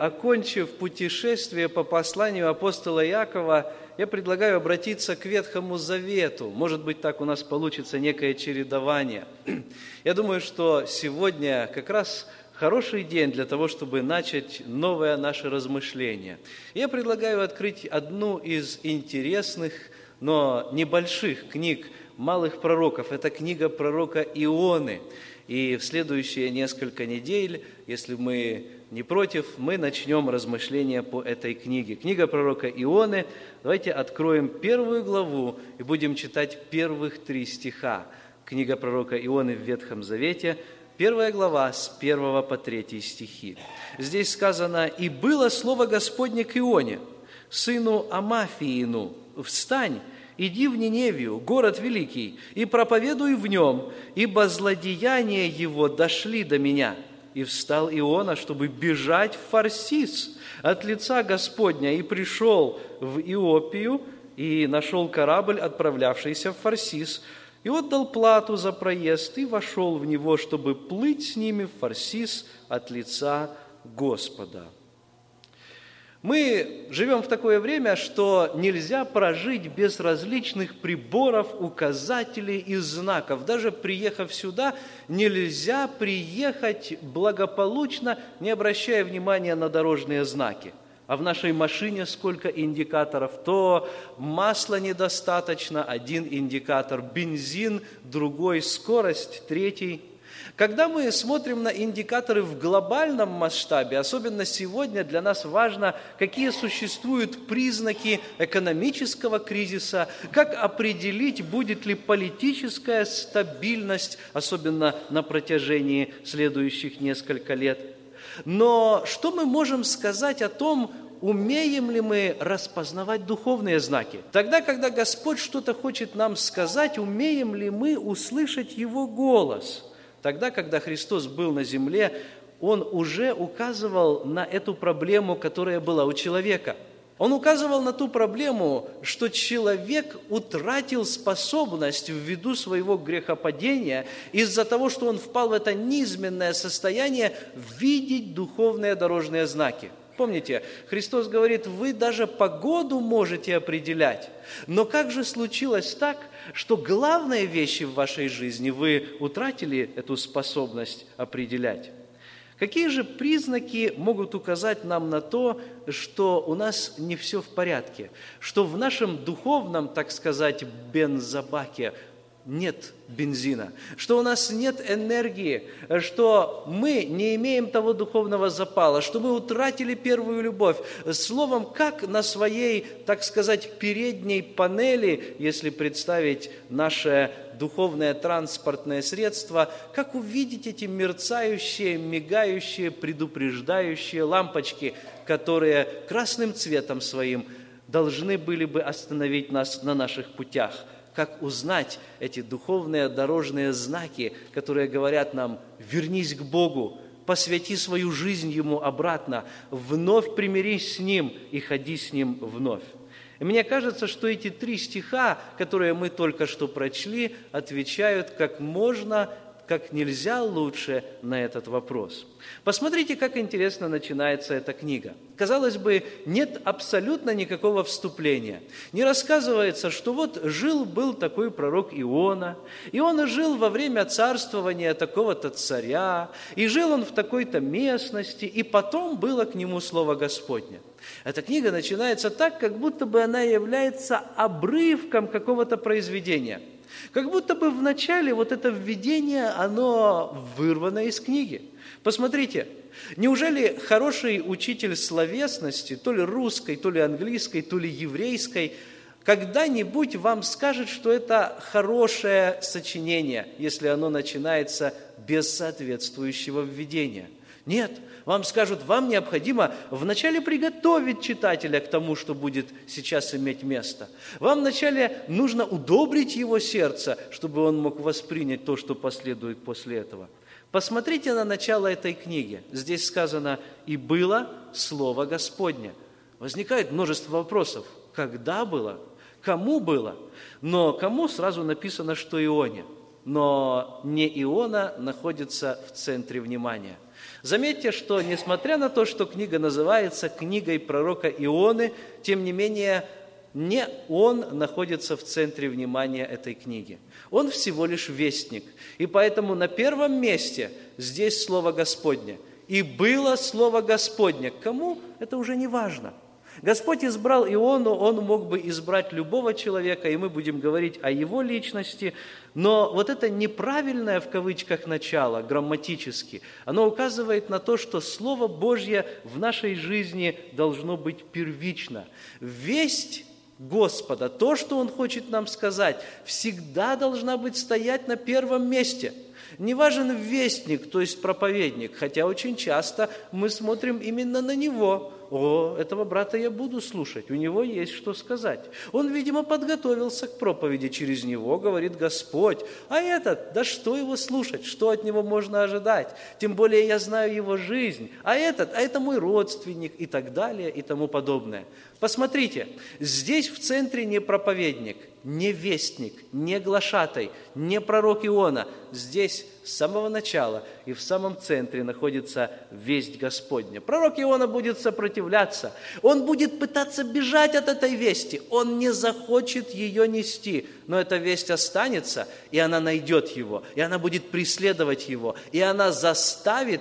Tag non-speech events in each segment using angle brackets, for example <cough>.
Окончив путешествие по посланию апостола Якова, я предлагаю обратиться к Ветхому Завету. Может быть, так у нас получится некое чередование. <clears throat> Я думаю, что сегодня как раз хороший день для того, чтобы начать новое наше размышление. Я предлагаю открыть одну из интересных, но небольших книг малых пророков. Это книга пророка Ионы. И в следующие несколько недель, если мы не против, мы начнем размышления по этой книге. Книга пророка Ионы. Давайте откроем первую главу и будем читать первых три стиха. Книга пророка Ионы в Ветхом Завете, первая глава с первого по третий стихи. Здесь сказано, «И было слово Господне к Ионе, сыну Амафиину, встань, иди в Ниневию, город великий, и проповедуй в нем, ибо злодеяния его дошли до меня» И встал Иона, чтобы бежать в Фарсис от лица Господня, и пришел в Иопию, и нашел корабль, отправлявшийся в Фарсис, и отдал плату за проезд, и вошел в него, чтобы плыть с ними в Фарсис от лица Господа. Мы живем в такое время, что нельзя прожить без различных приборов, указателей и знаков. Даже приехав сюда, нельзя приехать благополучно, не обращая внимания на дорожные знаки. А в нашей машине сколько индикаторов? То масла недостаточно, один индикатор, бензин, другой скорость, третий когда мы смотрим на индикаторы в глобальном масштабе, особенно сегодня для нас важно, какие существуют признаки экономического кризиса, как определить, будет ли политическая стабильность, особенно на протяжении следующих нескольких лет. Но что мы можем сказать о том, умеем ли мы распознавать духовные знаки? Тогда, когда Господь что-то хочет нам сказать, умеем ли мы услышать Его голос – Тогда, когда Христос был на земле, Он уже указывал на эту проблему, которая была у человека. Он указывал на ту проблему, что человек утратил способность ввиду своего грехопадения из-за того, что он впал в это низменное состояние видеть духовные дорожные знаки – Помните, Христос говорит, вы даже погоду можете определять. Но как же случилось так, что главные вещи в вашей жизни вы утратили эту способность определять? Какие же признаки могут указать нам на то, что у нас не все в порядке, что в нашем духовном, так сказать, бензобаке нет бензина, что у нас нет энергии, что мы не имеем того духовного запала, что мы утратили первую любовь. Словом, как на своей, так сказать, передней панели, если представить наше духовное транспортное средство, как увидеть эти мерцающие, мигающие, предупреждающие лампочки, которые красным цветом своим должны были бы остановить нас на наших путях – как узнать эти духовные дорожные знаки, которые говорят нам «вернись к Богу», посвяти свою жизнь Ему обратно, вновь примирись с Ним и ходи с Ним вновь. И мне кажется, что эти три стиха, которые мы только что прочли, отвечают как можно как нельзя лучше на этот вопрос. Посмотрите, как интересно начинается эта книга. Казалось бы, нет абсолютно никакого вступления. Не рассказывается, что вот жил-был такой пророк Иона, и он жил во время царствования такого-то царя, и жил он в такой-то местности, и потом было к нему слово Господне. Эта книга начинается так, как будто бы она является обрывком какого-то произведения – как будто бы в начале вот это введение, оно вырвано из книги. Посмотрите, неужели хороший учитель словесности, то ли русской, то ли английской, то ли еврейской, когда-нибудь вам скажет, что это хорошее сочинение, если оно начинается без соответствующего введения? Нет – вам скажут, вам необходимо вначале приготовить читателя к тому, что будет сейчас иметь место. Вам вначале нужно удобрить его сердце, чтобы он мог воспринять то, что последует после этого. Посмотрите на начало этой книги. Здесь сказано «И было Слово Господне». Возникает множество вопросов. Когда было? Кому было? Но кому сразу написано, что Ионе? Но не Иона находится в центре внимания – Заметьте, что несмотря на то, что книга называется книгой пророка Ионы, тем не менее не он находится в центре внимания этой книги. Он всего лишь вестник. И поэтому на первом месте здесь Слово Господне. И было Слово Господне. Кому? Это уже не важно. Господь избрал Иону, Он мог бы избрать любого человека, и мы будем говорить о его личности, но вот это неправильное в кавычках начало, грамматически, оно указывает на то, что Слово Божье в нашей жизни должно быть первично. Весть Господа, то, что Он хочет нам сказать, всегда должна быть стоять на первом месте – не важен вестник, то есть проповедник, хотя очень часто мы смотрим именно на него. О, этого брата я буду слушать, у него есть что сказать. Он, видимо, подготовился к проповеди через него, говорит Господь. А этот, да что его слушать, что от него можно ожидать? Тем более я знаю его жизнь. А этот, а это мой родственник и так далее и тому подобное. Посмотрите, здесь в центре не проповедник, не вестник, не глашатай, не пророк Иона. Здесь с самого начала и в самом центре находится весть Господня. Пророк Иона будет сопротивляться, он будет пытаться бежать от этой вести, он не захочет ее нести, но эта весть останется, и она найдет его, и она будет преследовать его, и она заставит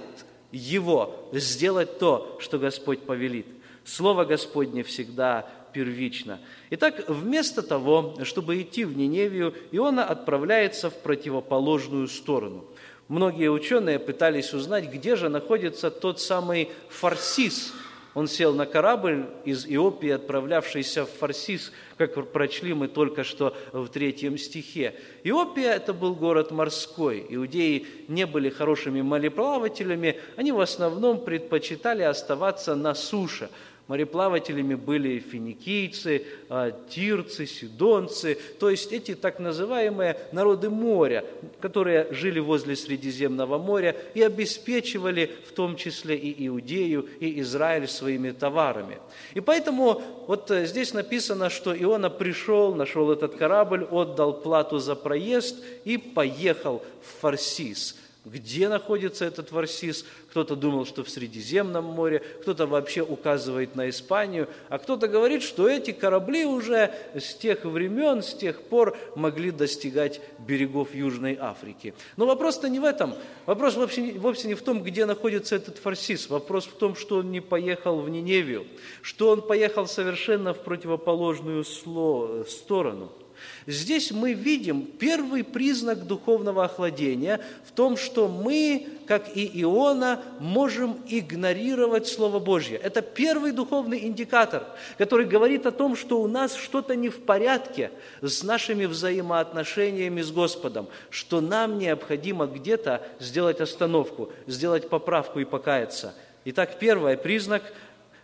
его сделать то, что Господь повелит. Слово Господне всегда первично. Итак, вместо того, чтобы идти в Ниневию, Иона отправляется в противоположную сторону. Многие ученые пытались узнать, где же находится тот самый Фарсис. Он сел на корабль из Иопии, отправлявшийся в Фарсис, как прочли мы только что в третьем стихе. Иопия – это был город морской. Иудеи не были хорошими мореплавателями, они в основном предпочитали оставаться на суше – Мореплавателями были финикийцы, а, тирцы, сидонцы, то есть эти так называемые народы моря, которые жили возле Средиземного моря и обеспечивали в том числе и Иудею, и Израиль своими товарами. И поэтому вот э, здесь написано, что Иона пришел, нашел этот корабль, отдал плату за проезд и поехал в Фарсис – где находится этот Варсис? Кто-то думал, что в Средиземном море, кто-то вообще указывает на Испанию, а кто-то говорит, что эти корабли уже с тех времен, с тех пор могли достигать берегов Южной Африки. Но вопрос-то не в этом. Вопрос вовсе, вовсе не в том, где находится этот Фарсис. Вопрос в том, что он не поехал в Ниневию, что он поехал совершенно в противоположную сторону – Здесь мы видим первый признак духовного охладения в том, что мы, как и Иона, можем игнорировать Слово Божье. Это первый духовный индикатор, который говорит о том, что у нас что-то не в порядке с нашими взаимоотношениями с Господом, что нам необходимо где-то сделать остановку, сделать поправку и покаяться. Итак, первый признак,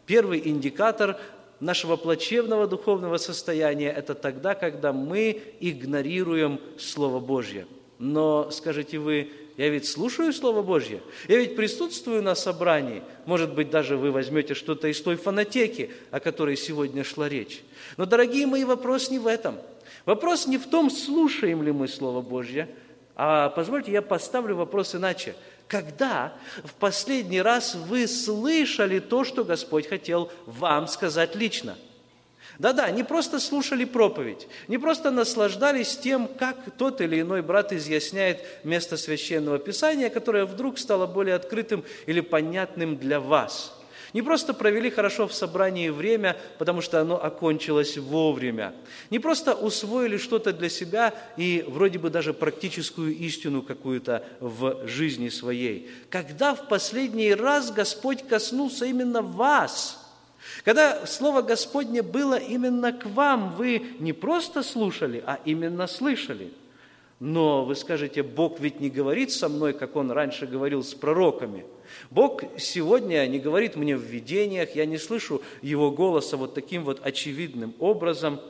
первый индикатор нашего плачевного духовного состояния – это тогда, когда мы игнорируем Слово Божье. Но, скажете вы, я ведь слушаю Слово Божье, я ведь присутствую на собрании. Может быть, даже вы возьмете что-то из той фонотеки, о которой сегодня шла речь. Но, дорогие мои, вопрос не в этом. Вопрос не в том, слушаем ли мы Слово Божье, а позвольте, я поставлю вопрос иначе – когда в последний раз вы слышали то, что Господь хотел вам сказать лично? Да-да, не просто слушали проповедь, не просто наслаждались тем, как тот или иной брат изъясняет место священного писания, которое вдруг стало более открытым или понятным для вас – не просто провели хорошо в собрании время, потому что оно окончилось вовремя. Не просто усвоили что-то для себя и вроде бы даже практическую истину какую-то в жизни своей. Когда в последний раз Господь коснулся именно вас – когда Слово Господне было именно к вам, вы не просто слушали, а именно слышали – но вы скажете, Бог ведь не говорит со мной, как Он раньше говорил с пророками. Бог сегодня не говорит мне в видениях, я не слышу Его голоса вот таким вот очевидным образом.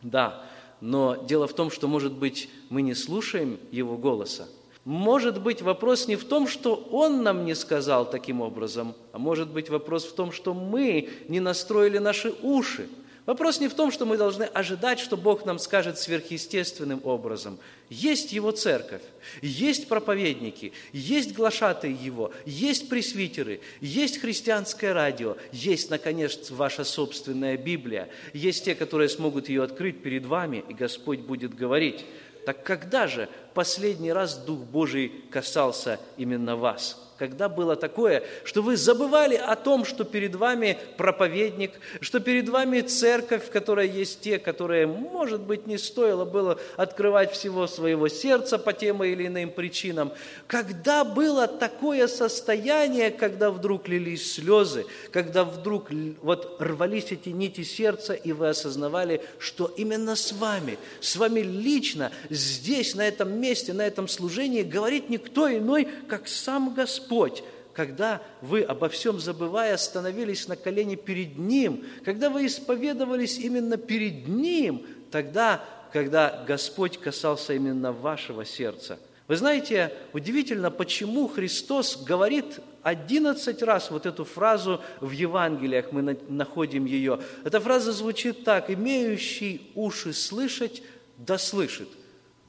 Да, но дело в том, что, может быть, мы не слушаем Его голоса. Может быть, вопрос не в том, что Он нам не сказал таким образом, а может быть, вопрос в том, что мы не настроили наши уши – Вопрос не в том, что мы должны ожидать, что Бог нам скажет сверхъестественным образом. Есть Его церковь, есть проповедники, есть глашатые Его, есть пресвитеры, есть христианское радио, есть, наконец, ваша собственная Библия, есть те, которые смогут ее открыть перед вами, и Господь будет говорить. Так когда же последний раз Дух Божий касался именно вас? когда было такое, что вы забывали о том, что перед вами проповедник, что перед вами церковь, в которой есть те, которые, может быть, не стоило было открывать всего своего сердца по тем или иным причинам. Когда было такое состояние, когда вдруг лились слезы, когда вдруг вот рвались эти нити сердца, и вы осознавали, что именно с вами, с вами лично, здесь, на этом месте, на этом служении говорит никто иной, как сам Господь когда вы, обо всем забывая, становились на колени перед Ним, когда вы исповедовались именно перед Ним, тогда, когда Господь касался именно вашего сердца. Вы знаете, удивительно, почему Христос говорит 11 раз вот эту фразу в Евангелиях, мы находим ее. Эта фраза звучит так, «имеющий уши слышать, да слышит».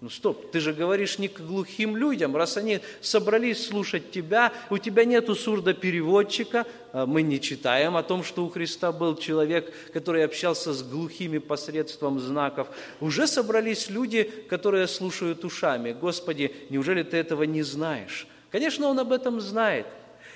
Ну стоп, ты же говоришь не к глухим людям, раз они собрались слушать тебя, у тебя нету сурдопереводчика, а мы не читаем о том, что у Христа был человек, который общался с глухими посредством знаков. Уже собрались люди, которые слушают ушами. Господи, неужели ты этого не знаешь? Конечно, он об этом знает.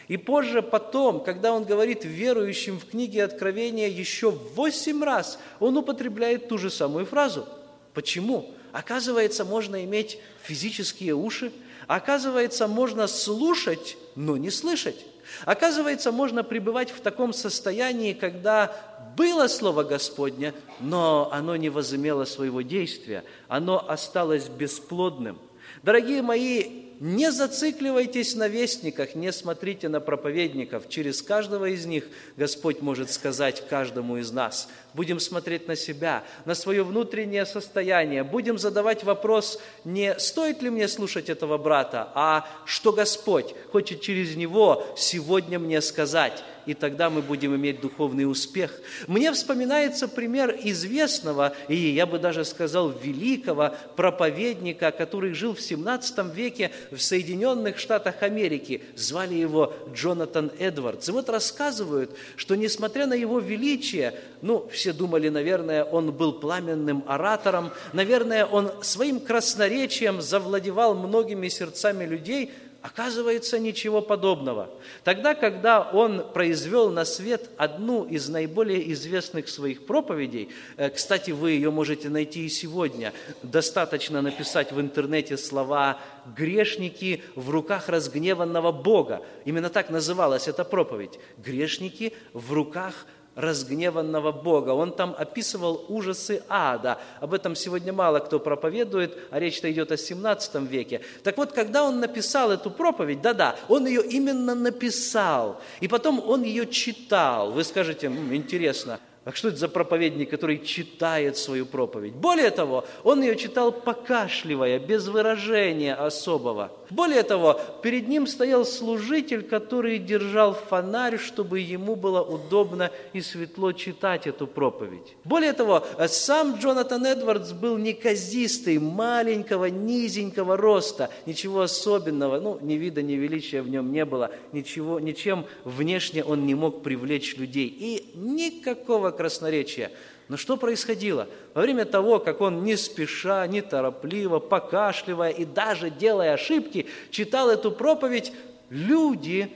И позже, потом, когда он говорит верующим в книге Откровения еще восемь раз, он употребляет ту же самую фразу. Почему? Оказывается, можно иметь физические уши, оказывается, можно слушать, но не слышать. Оказывается, можно пребывать в таком состоянии, когда было Слово Господне, но оно не возымело своего действия, оно осталось бесплодным. Дорогие мои, не зацикливайтесь на вестниках, не смотрите на проповедников. Через каждого из них Господь может сказать каждому из нас. Будем смотреть на себя, на свое внутреннее состояние. Будем задавать вопрос, не стоит ли мне слушать этого брата, а что Господь хочет через него сегодня мне сказать и тогда мы будем иметь духовный успех. Мне вспоминается пример известного, и я бы даже сказал великого проповедника, который жил в 17 веке в Соединенных Штатах Америки. Звали его Джонатан Эдвардс. И вот рассказывают, что несмотря на его величие, ну, все думали, наверное, он был пламенным оратором, наверное, он своим красноречием завладевал многими сердцами людей – Оказывается, ничего подобного. Тогда, когда он произвел на свет одну из наиболее известных своих проповедей, э, кстати, вы ее можете найти и сегодня, достаточно написать в интернете слова «грешники в руках разгневанного Бога». Именно так называлась эта проповедь. «Грешники в руках разгневанного Бога. Он там описывал ужасы ада. Об этом сегодня мало кто проповедует, а речь-то идет о 17 веке. Так вот, когда он написал эту проповедь, да-да, он ее именно написал, и потом он ее читал. Вы скажете, интересно, а что это за проповедник, который читает свою проповедь? Более того, он ее читал покашливая, без выражения особого. Более того, перед ним стоял служитель, который держал фонарь, чтобы ему было удобно и светло читать эту проповедь. Более того, сам Джонатан Эдвардс был неказистый, маленького, низенького роста, ничего особенного, ну, ни вида, ни величия в нем не было, ничего, ничем внешне он не мог привлечь людей. И никакого красноречия. Но что происходило? Во время того, как он не спеша, не торопливо, покашливая и даже делая ошибки, читал эту проповедь, люди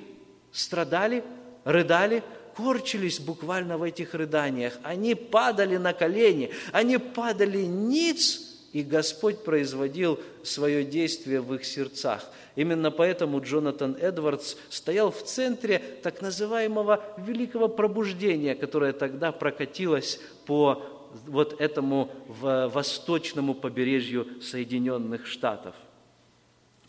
страдали, рыдали, корчились буквально в этих рыданиях. Они падали на колени, они падали ниц, и Господь производил свое действие в их сердцах – Именно поэтому Джонатан Эдвардс стоял в центре так называемого великого пробуждения, которое тогда прокатилось по вот этому восточному побережью Соединенных Штатов –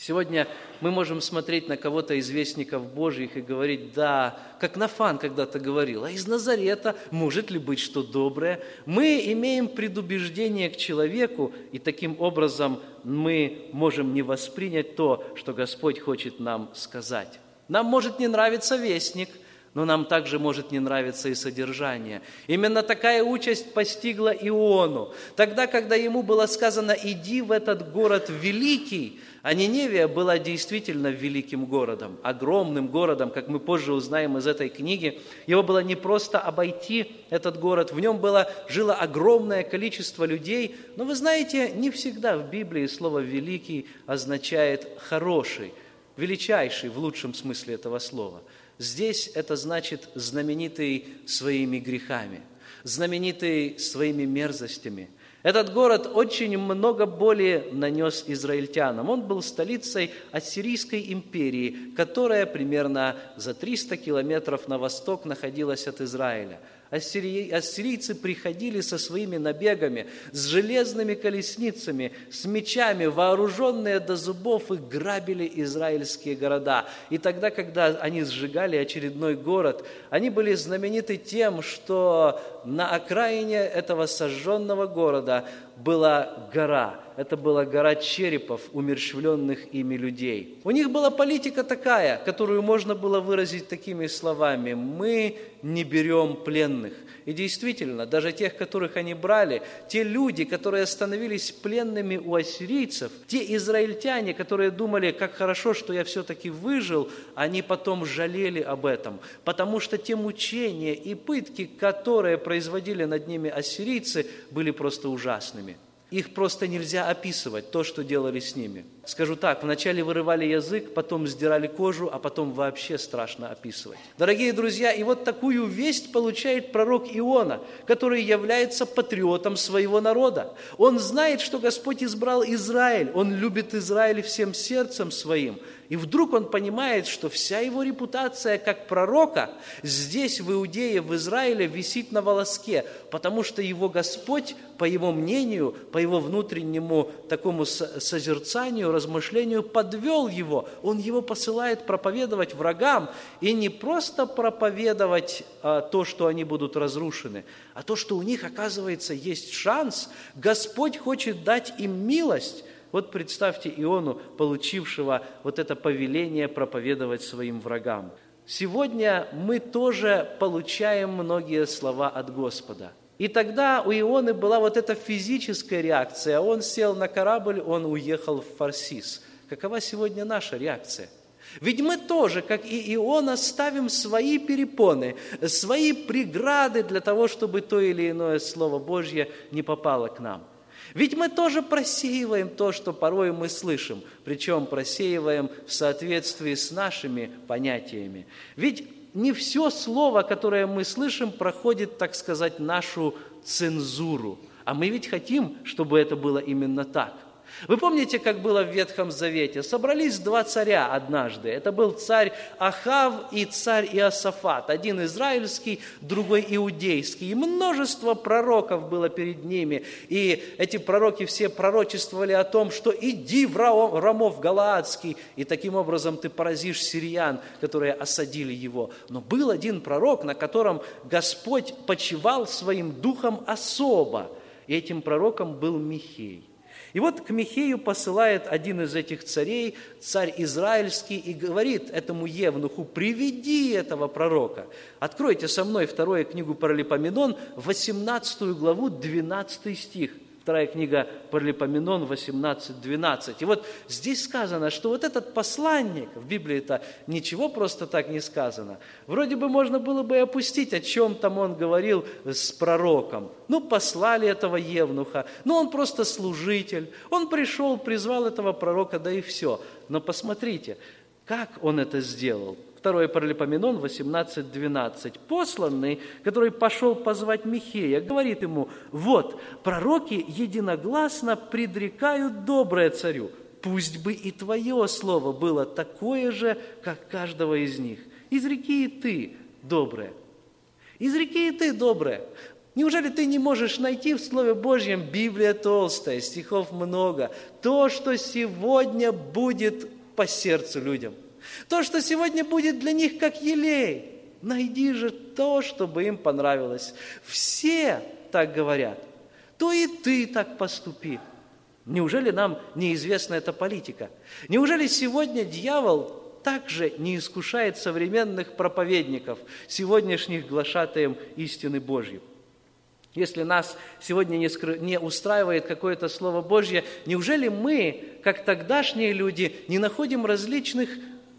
Сегодня мы можем смотреть на кого-то из вестников Божьих и говорить, да, как Нафан когда-то говорил, а из Назарета может ли быть что доброе? Мы имеем предубеждение к человеку, и таким образом мы можем не воспринять то, что Господь хочет нам сказать. Нам может не нравиться вестник, но нам также может не нравиться и содержание. Именно такая участь постигла Иону. Тогда, когда ему было сказано «иди в этот город великий», а Ниневия была действительно великим городом, огромным городом, как мы позже узнаем из этой книги. Его было не просто обойти, этот город, в нем было, жило огромное количество людей. Но вы знаете, не всегда в Библии слово «великий» означает «хороший», величайший в лучшем смысле этого слова. Здесь это значит знаменитый своими грехами, знаменитый своими мерзостями – этот город очень много боли нанес израильтянам. Он был столицей Ассирийской империи, которая примерно за 300 километров на восток находилась от Израиля – ассирийцы приходили со своими набегами, с железными колесницами, с мечами, вооруженные до зубов, и грабили израильские города. И тогда, когда они сжигали очередной город, они были знамениты тем, что на окраине этого сожженного города была гора. Это была гора черепов, умерщвленных ими людей. У них была политика такая, которую можно было выразить такими словами. Мы не берем пленных. И действительно, даже тех, которых они брали, те люди, которые становились пленными у ассирийцев, те израильтяне, которые думали, как хорошо, что я все-таки выжил, они потом жалели об этом, потому что те мучения и пытки, которые производили над ними ассирийцы, были просто ужасными. Их просто нельзя описывать, то, что делали с ними. Скажу так, вначале вырывали язык, потом сдирали кожу, а потом вообще страшно описывать. Дорогие друзья, и вот такую весть получает пророк Иона, который является патриотом своего народа. Он знает, что Господь избрал Израиль, он любит Израиль всем сердцем своим – и вдруг он понимает, что вся его репутация как пророка здесь, в Иудее, в Израиле, висит на волоске, потому что его Господь, по его мнению, по его внутреннему такому созерцанию, размышлению, подвел его. Он его посылает проповедовать врагам, и не просто проповедовать а, то, что они будут разрушены, а то, что у них, оказывается, есть шанс. Господь хочет дать им милость, вот представьте Иону, получившего вот это повеление проповедовать своим врагам. Сегодня мы тоже получаем многие слова от Господа. И тогда у Ионы была вот эта физическая реакция. Он сел на корабль, он уехал в Фарсис. Какова сегодня наша реакция? Ведь мы тоже, как и Иона, ставим свои перепоны, свои преграды для того, чтобы то или иное Слово Божье не попало к нам. Ведь мы тоже просеиваем то, что порой мы слышим, причем просеиваем в соответствии с нашими понятиями. Ведь не все слово, которое мы слышим, проходит, так сказать, нашу цензуру. А мы ведь хотим, чтобы это было именно так – вы помните, как было в Ветхом Завете? Собрались два царя однажды. Это был царь Ахав и царь Иосафат. Один израильский, другой иудейский. И множество пророков было перед ними. И эти пророки все пророчествовали о том, что иди в Рамов Галаадский, и таким образом ты поразишь сириян, которые осадили его. Но был один пророк, на котором Господь почивал своим духом особо. И этим пророком был Михей. И вот к Михею посылает один из этих царей, царь израильский, и говорит этому Евнуху, приведи этого пророка. Откройте со мной вторую книгу Паралипоменон, 18 главу, 12 стих. Вторая книга Паралипоменон 18.12. И вот здесь сказано, что вот этот посланник, в Библии это ничего просто так не сказано. Вроде бы можно было бы опустить, о чем там он говорил с пророком. Ну, послали этого Евнуха, ну, он просто служитель. Он пришел, призвал этого пророка, да и все. Но посмотрите, как он это сделал. 2 Паралипоменон 18.12. Посланный, который пошел позвать Михея, говорит ему, вот, пророки единогласно предрекают доброе царю, пусть бы и твое слово было такое же, как каждого из них. Изреки и ты доброе. Изреки и ты доброе. Неужели ты не можешь найти в Слове Божьем, Библия толстая, стихов много, то, что сегодня будет по сердцу людям? То, что сегодня будет для них как елей. Найди же то, чтобы им понравилось. Все так говорят. То и ты так поступи. Неужели нам неизвестна эта политика? Неужели сегодня дьявол также не искушает современных проповедников, сегодняшних глашатаем истины Божьей. Если нас сегодня не, скры... не устраивает какое-то Слово Божье, неужели мы, как тогдашние люди, не находим различных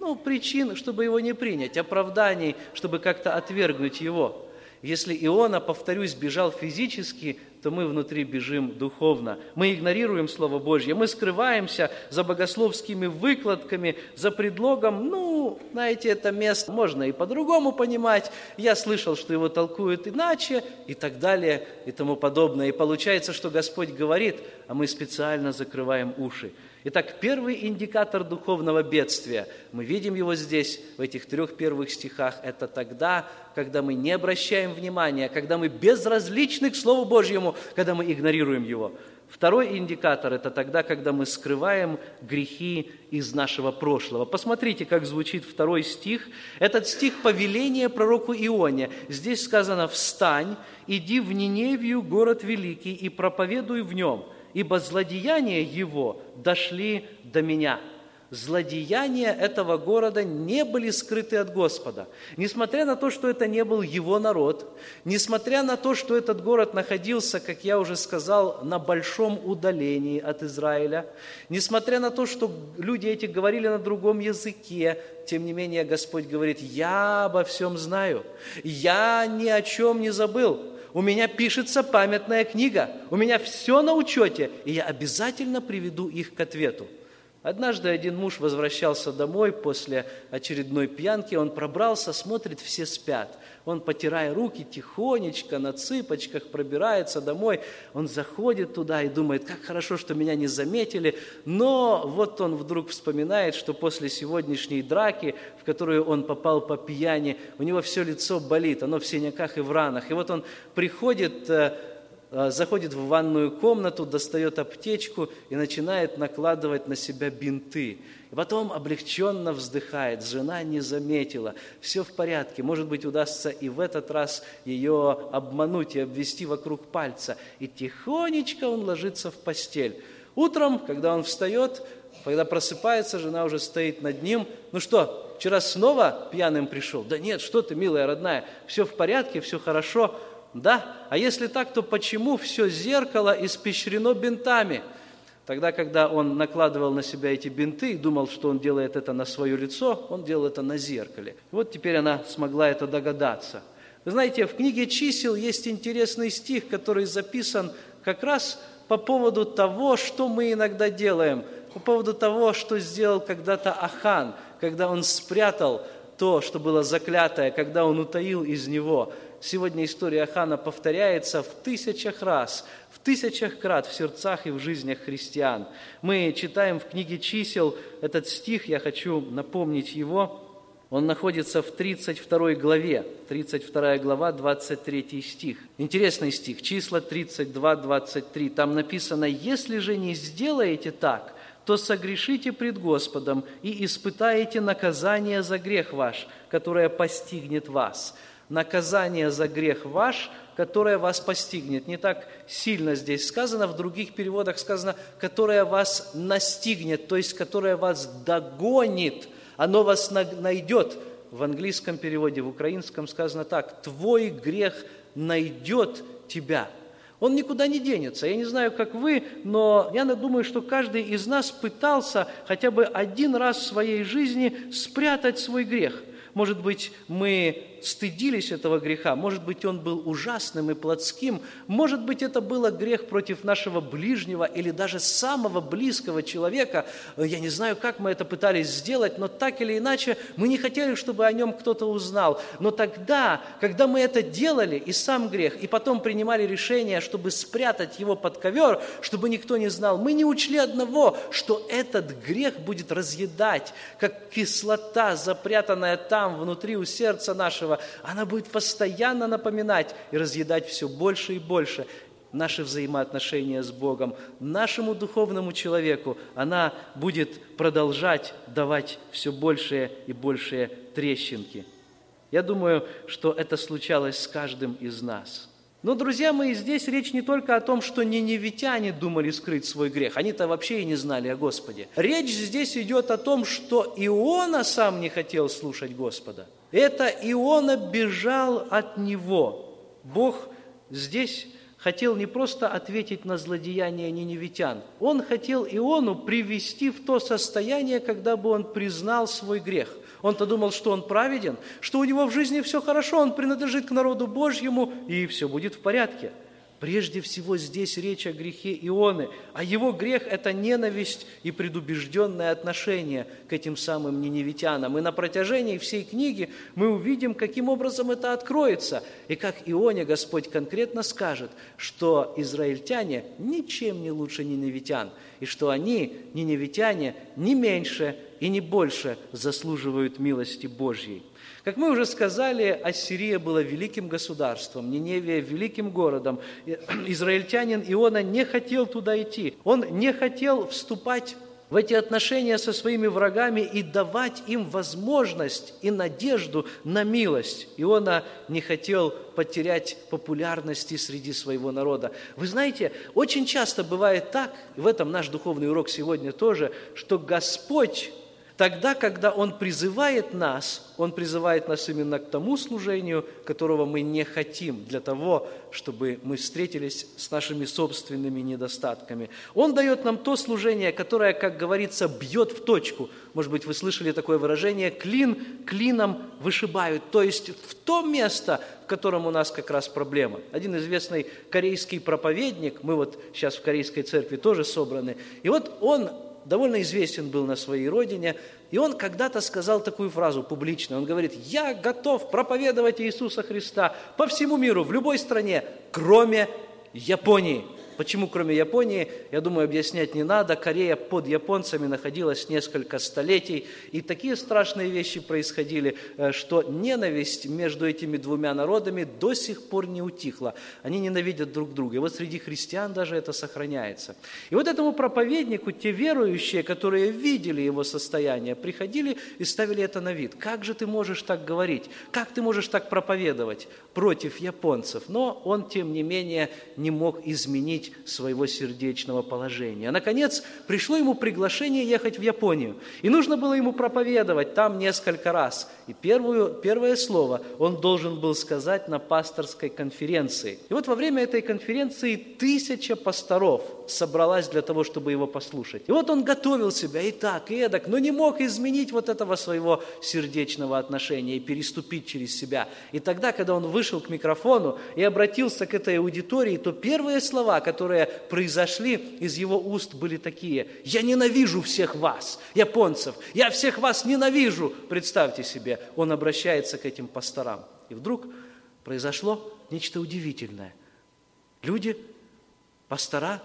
ну, причин, чтобы его не принять, оправданий, чтобы как-то отвергнуть его? Если Иона, повторюсь, бежал физически, то мы внутри бежим духовно. Мы игнорируем Слово Божье, мы скрываемся за богословскими выкладками, за предлогом, ну, знаете, это место можно и по-другому понимать, я слышал, что его толкуют иначе, и так далее, и тому подобное. И получается, что Господь говорит, а мы специально закрываем уши. Итак, первый индикатор духовного бедствия, мы видим его здесь, в этих трех первых стихах, это тогда, когда мы не обращаем внимания, когда мы безразличны к Слову Божьему, когда мы игнорируем его. Второй индикатор – это тогда, когда мы скрываем грехи из нашего прошлого. Посмотрите, как звучит второй стих. Этот стих – повеление пророку Ионе. Здесь сказано «Встань, иди в Ниневию, город великий, и проповедуй в нем, ибо злодеяния его дошли до меня». Злодеяния этого города не были скрыты от Господа. Несмотря на то, что это не был его народ, несмотря на то, что этот город находился, как я уже сказал, на большом удалении от Израиля, несмотря на то, что люди эти говорили на другом языке, тем не менее Господь говорит, я обо всем знаю, я ни о чем не забыл, у меня пишется памятная книга, у меня все на учете, и я обязательно приведу их к ответу. Однажды один муж возвращался домой после очередной пьянки, он пробрался, смотрит, все спят. Он, потирая руки, тихонечко на цыпочках пробирается домой. Он заходит туда и думает, как хорошо, что меня не заметили. Но вот он вдруг вспоминает, что после сегодняшней драки, в которую он попал по пьяни, у него все лицо болит, оно в синяках и в ранах. И вот он приходит э, заходит в ванную комнату, достает аптечку и начинает накладывать на себя бинты. И потом облегченно вздыхает, жена не заметила, все в порядке, может быть, удастся и в этот раз ее обмануть и обвести вокруг пальца. И тихонечко он ложится в постель. Утром, когда он встает, когда просыпается, жена уже стоит над ним. Ну что, вчера снова пьяным пришел? Да нет, что ты, милая родная, все в порядке, все хорошо. Да? А если так, то почему все зеркало испещрено бинтами? Тогда, когда он накладывал на себя эти бинты и думал, что он делает это на свое лицо, он делал это на зеркале. Вот теперь она смогла это догадаться. Вы знаете, в книге чисел есть интересный стих, который записан как раз по поводу того, что мы иногда делаем, по поводу того, что сделал когда-то Ахан, когда он спрятал то, что было заклятое, когда он утаил из него сегодня история Хана повторяется в тысячах раз, в тысячах крат в сердцах и в жизнях христиан. Мы читаем в книге чисел этот стих, я хочу напомнить его. Он находится в 32 главе, 32 глава, 23 стих. Интересный стих, числа 32, 23. Там написано, «Если же не сделаете так, то согрешите пред Господом и испытаете наказание за грех ваш, которое постигнет вас» наказание за грех ваш, которое вас постигнет. Не так сильно здесь сказано, в других переводах сказано, которое вас настигнет, то есть которое вас догонит, оно вас найдет. В английском переводе, в украинском сказано так, твой грех найдет тебя. Он никуда не денется. Я не знаю, как вы, но я думаю, что каждый из нас пытался хотя бы один раз в своей жизни спрятать свой грех. Может быть, мы стыдились этого греха, может быть, он был ужасным и плотским, может быть, это было грех против нашего ближнего или даже самого близкого человека. Я не знаю, как мы это пытались сделать, но так или иначе мы не хотели, чтобы о нем кто-то узнал. Но тогда, когда мы это делали, и сам грех, и потом принимали решение, чтобы спрятать его под ковер, чтобы никто не знал, мы не учли одного, что этот грех будет разъедать, как кислота, запрятанная там, внутри у сердца нашего, этого, она будет постоянно напоминать и разъедать все больше и больше наши взаимоотношения с Богом, нашему духовному человеку, она будет продолжать давать все большие и большие трещинки. Я думаю, что это случалось с каждым из нас. Но, друзья мои, здесь речь не только о том, что ниневитяне думали скрыть свой грех. Они-то вообще и не знали о Господе. Речь здесь идет о том, что Иона сам не хотел слушать Господа. Это Иона бежал от него. Бог здесь хотел не просто ответить на злодеяние ниневитян. Он хотел Иону привести в то состояние, когда бы он признал свой грех. Он-то думал, что он праведен, что у него в жизни все хорошо, он принадлежит к народу Божьему, и все будет в порядке – Прежде всего здесь речь о грехе Ионы, а его грех – это ненависть и предубежденное отношение к этим самым ниневитянам. И на протяжении всей книги мы увидим, каким образом это откроется, и как Ионе Господь конкретно скажет, что израильтяне ничем не лучше ниневитян, и что они, ниневитяне, не меньше и не больше заслуживают милости Божьей. Как мы уже сказали, Ассирия была великим государством, Ниневия – великим городом. <clears throat> Израильтянин Иона не хотел туда идти. Он не хотел вступать в эти отношения со своими врагами и давать им возможность и надежду на милость. Иона не хотел потерять популярности среди своего народа. Вы знаете, очень часто бывает так, и в этом наш духовный урок сегодня тоже, что Господь Тогда, когда Он призывает нас, Он призывает нас именно к тому служению, которого мы не хотим, для того, чтобы мы встретились с нашими собственными недостатками. Он дает нам то служение, которое, как говорится, бьет в точку. Может быть, вы слышали такое выражение «клин клином вышибают», то есть в то место, в котором у нас как раз проблема. Один известный корейский проповедник, мы вот сейчас в корейской церкви тоже собраны, и вот он довольно известен был на своей родине, и он когда-то сказал такую фразу публично. Он говорит, я готов проповедовать Иисуса Христа по всему миру, в любой стране, кроме Японии. Почему, кроме Японии, я думаю, объяснять не надо. Корея под японцами находилась несколько столетий, и такие страшные вещи происходили, э, что ненависть между этими двумя народами до сих пор не утихла. Они ненавидят друг друга. И вот среди христиан даже это сохраняется. И вот этому проповеднику те верующие, которые видели его состояние, приходили и ставили это на вид. Как же ты можешь так говорить? Как ты можешь так проповедовать против японцев? Но он, тем не менее, не мог изменить изменить своего сердечного положения. А, наконец, пришло ему приглашение ехать в Японию. И нужно было ему проповедовать там несколько раз. И первую, первое слово он должен был сказать на пасторской конференции. И вот во время этой конференции тысяча пасторов собралась для того, чтобы его послушать. И вот он готовил себя и так, и эдак, но не мог изменить вот этого своего сердечного отношения и переступить через себя. И тогда, когда он вышел к микрофону и обратился к этой аудитории, то первые слова, которые произошли из его уст, были такие. «Я ненавижу всех вас, японцев! Я всех вас ненавижу!» Представьте себе, он обращается к этим пасторам. И вдруг произошло нечто удивительное. Люди, пастора,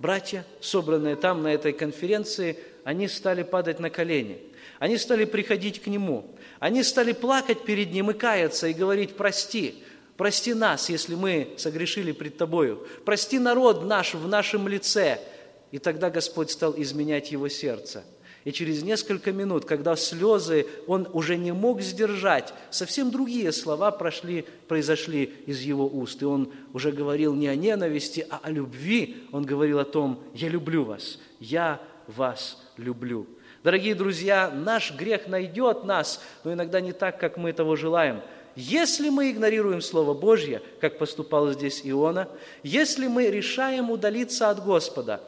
братья, собранные там на этой конференции, они стали падать на колени. Они стали приходить к нему. Они стали плакать перед ним и каяться, и говорить «прости». Прости нас, если мы согрешили пред Тобою. Прости народ наш в нашем лице. И тогда Господь стал изменять его сердце. И через несколько минут, когда слезы он уже не мог сдержать, совсем другие слова прошли, произошли из его уст. И он уже говорил не о ненависти, а о любви. Он говорил о том, я люблю вас, я вас люблю. Дорогие друзья, наш грех найдет нас, но иногда не так, как мы того желаем – если мы игнорируем Слово Божье, как поступал здесь Иона, если мы решаем удалиться от Господа,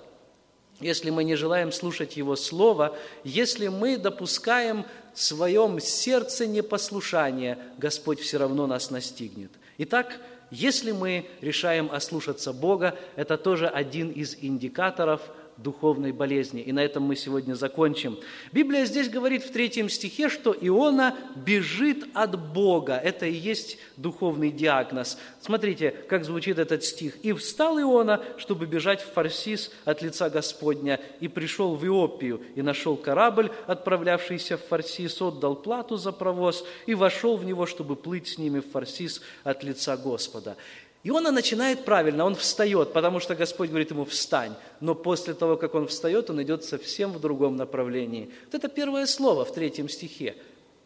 если мы не желаем слушать Его Слово, если мы допускаем в своем сердце непослушание, Господь все равно нас настигнет. Итак, если мы решаем ослушаться Бога, это тоже один из индикаторов – духовной болезни. И на этом мы сегодня закончим. Библия здесь говорит в третьем стихе, что Иона бежит от Бога. Это и есть духовный диагноз. Смотрите, как звучит этот стих. «И встал Иона, чтобы бежать в Фарсис от лица Господня, и пришел в Иопию, и нашел корабль, отправлявшийся в Фарсис, отдал плату за провоз, и вошел в него, чтобы плыть с ними в Фарсис от лица Господа». Иона начинает правильно, он встает, потому что Господь говорит ему «встань». Но после того, как он встает, он идет совсем в другом направлении. Вот это первое слово в третьем стихе.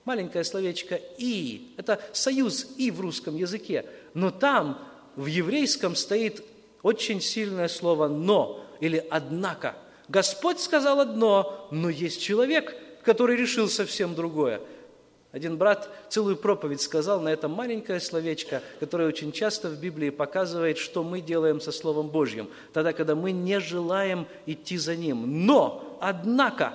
Маленькое словечко «и». Это союз «и» в русском языке. Но там в еврейском стоит очень сильное слово «но» или «однако». Господь сказал одно, но есть человек, который решил совсем другое. Один брат целую проповедь сказал на это маленькое словечко, которое очень часто в Библии показывает, что мы делаем со Словом Божьим, тогда, когда мы не желаем идти за Ним. Но, однако,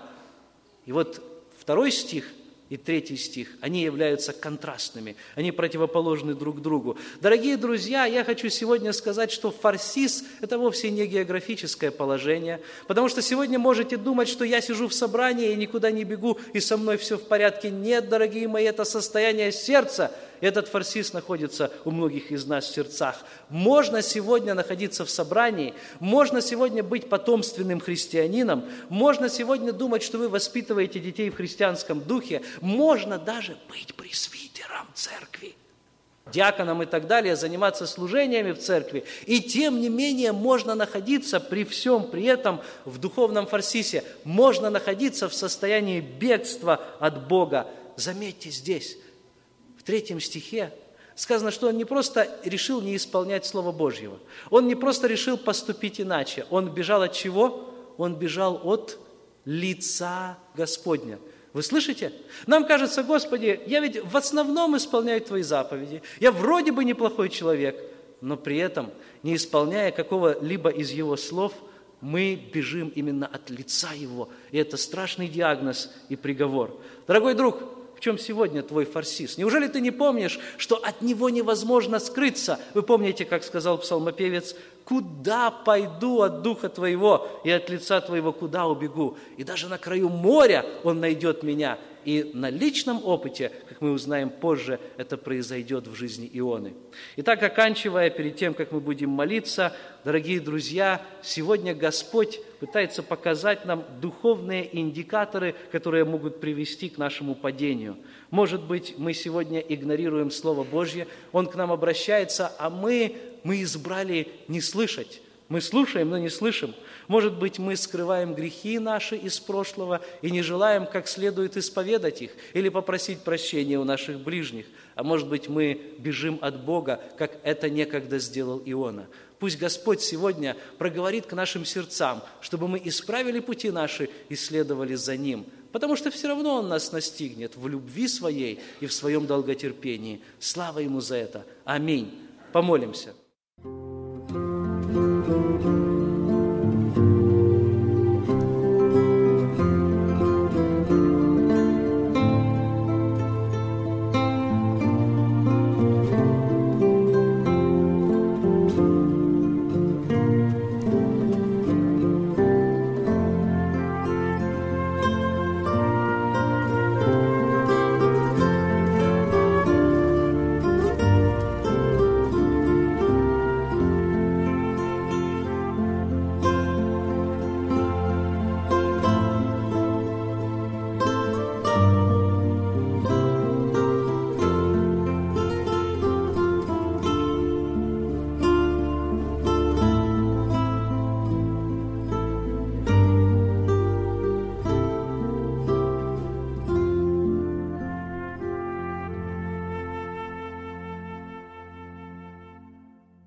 и вот второй стих и третий стих, они являются контрастными, они противоположны друг другу. Дорогие друзья, я хочу сегодня сказать, что фарсис – это вовсе не географическое положение, потому что сегодня можете думать, что я сижу в собрании и никуда не бегу, и со мной все в порядке. Нет, дорогие мои, это состояние сердца – этот фарсис находится у многих из нас в сердцах. Можно сегодня находиться в собрании, можно сегодня быть потомственным христианином, можно сегодня думать, что вы воспитываете детей в христианском духе, можно даже быть пресвитером церкви диаконом и так далее, заниматься служениями в церкви. И тем не менее можно находиться при всем при этом в духовном фарсисе, можно находиться в состоянии бегства от Бога. Заметьте здесь, третьем стихе сказано, что он не просто решил не исполнять Слово Божьего, он не просто решил поступить иначе, он бежал от чего? Он бежал от лица Господня. Вы слышите? Нам кажется, Господи, я ведь в основном исполняю Твои заповеди, я вроде бы неплохой человек, но при этом, не исполняя какого-либо из Его слов, мы бежим именно от лица Его. И это страшный диагноз и приговор. Дорогой друг, в чем сегодня твой фарсис? Неужели ты не помнишь, что от него невозможно скрыться? Вы помните, как сказал псалмопевец, «Куда пойду от духа твоего и от лица твоего куда убегу? И даже на краю моря он найдет меня». И на личном опыте, как мы узнаем позже, это произойдет в жизни Ионы. Итак, оканчивая, перед тем, как мы будем молиться, дорогие друзья, сегодня Господь пытается показать нам духовные индикаторы, которые могут привести к нашему падению. Может быть, мы сегодня игнорируем Слово Божье, Он к нам обращается, а мы, мы избрали не слышать. Мы слушаем, но не слышим. Может быть, мы скрываем грехи наши из прошлого и не желаем как следует исповедать их или попросить прощения у наших ближних. А может быть, мы бежим от Бога, как это некогда сделал Иона. Пусть Господь сегодня проговорит к нашим сердцам, чтобы мы исправили пути наши и следовали за Ним. Потому что все равно Он нас настигнет в любви Своей и в Своем долготерпении. Слава Ему за это. Аминь. Помолимся.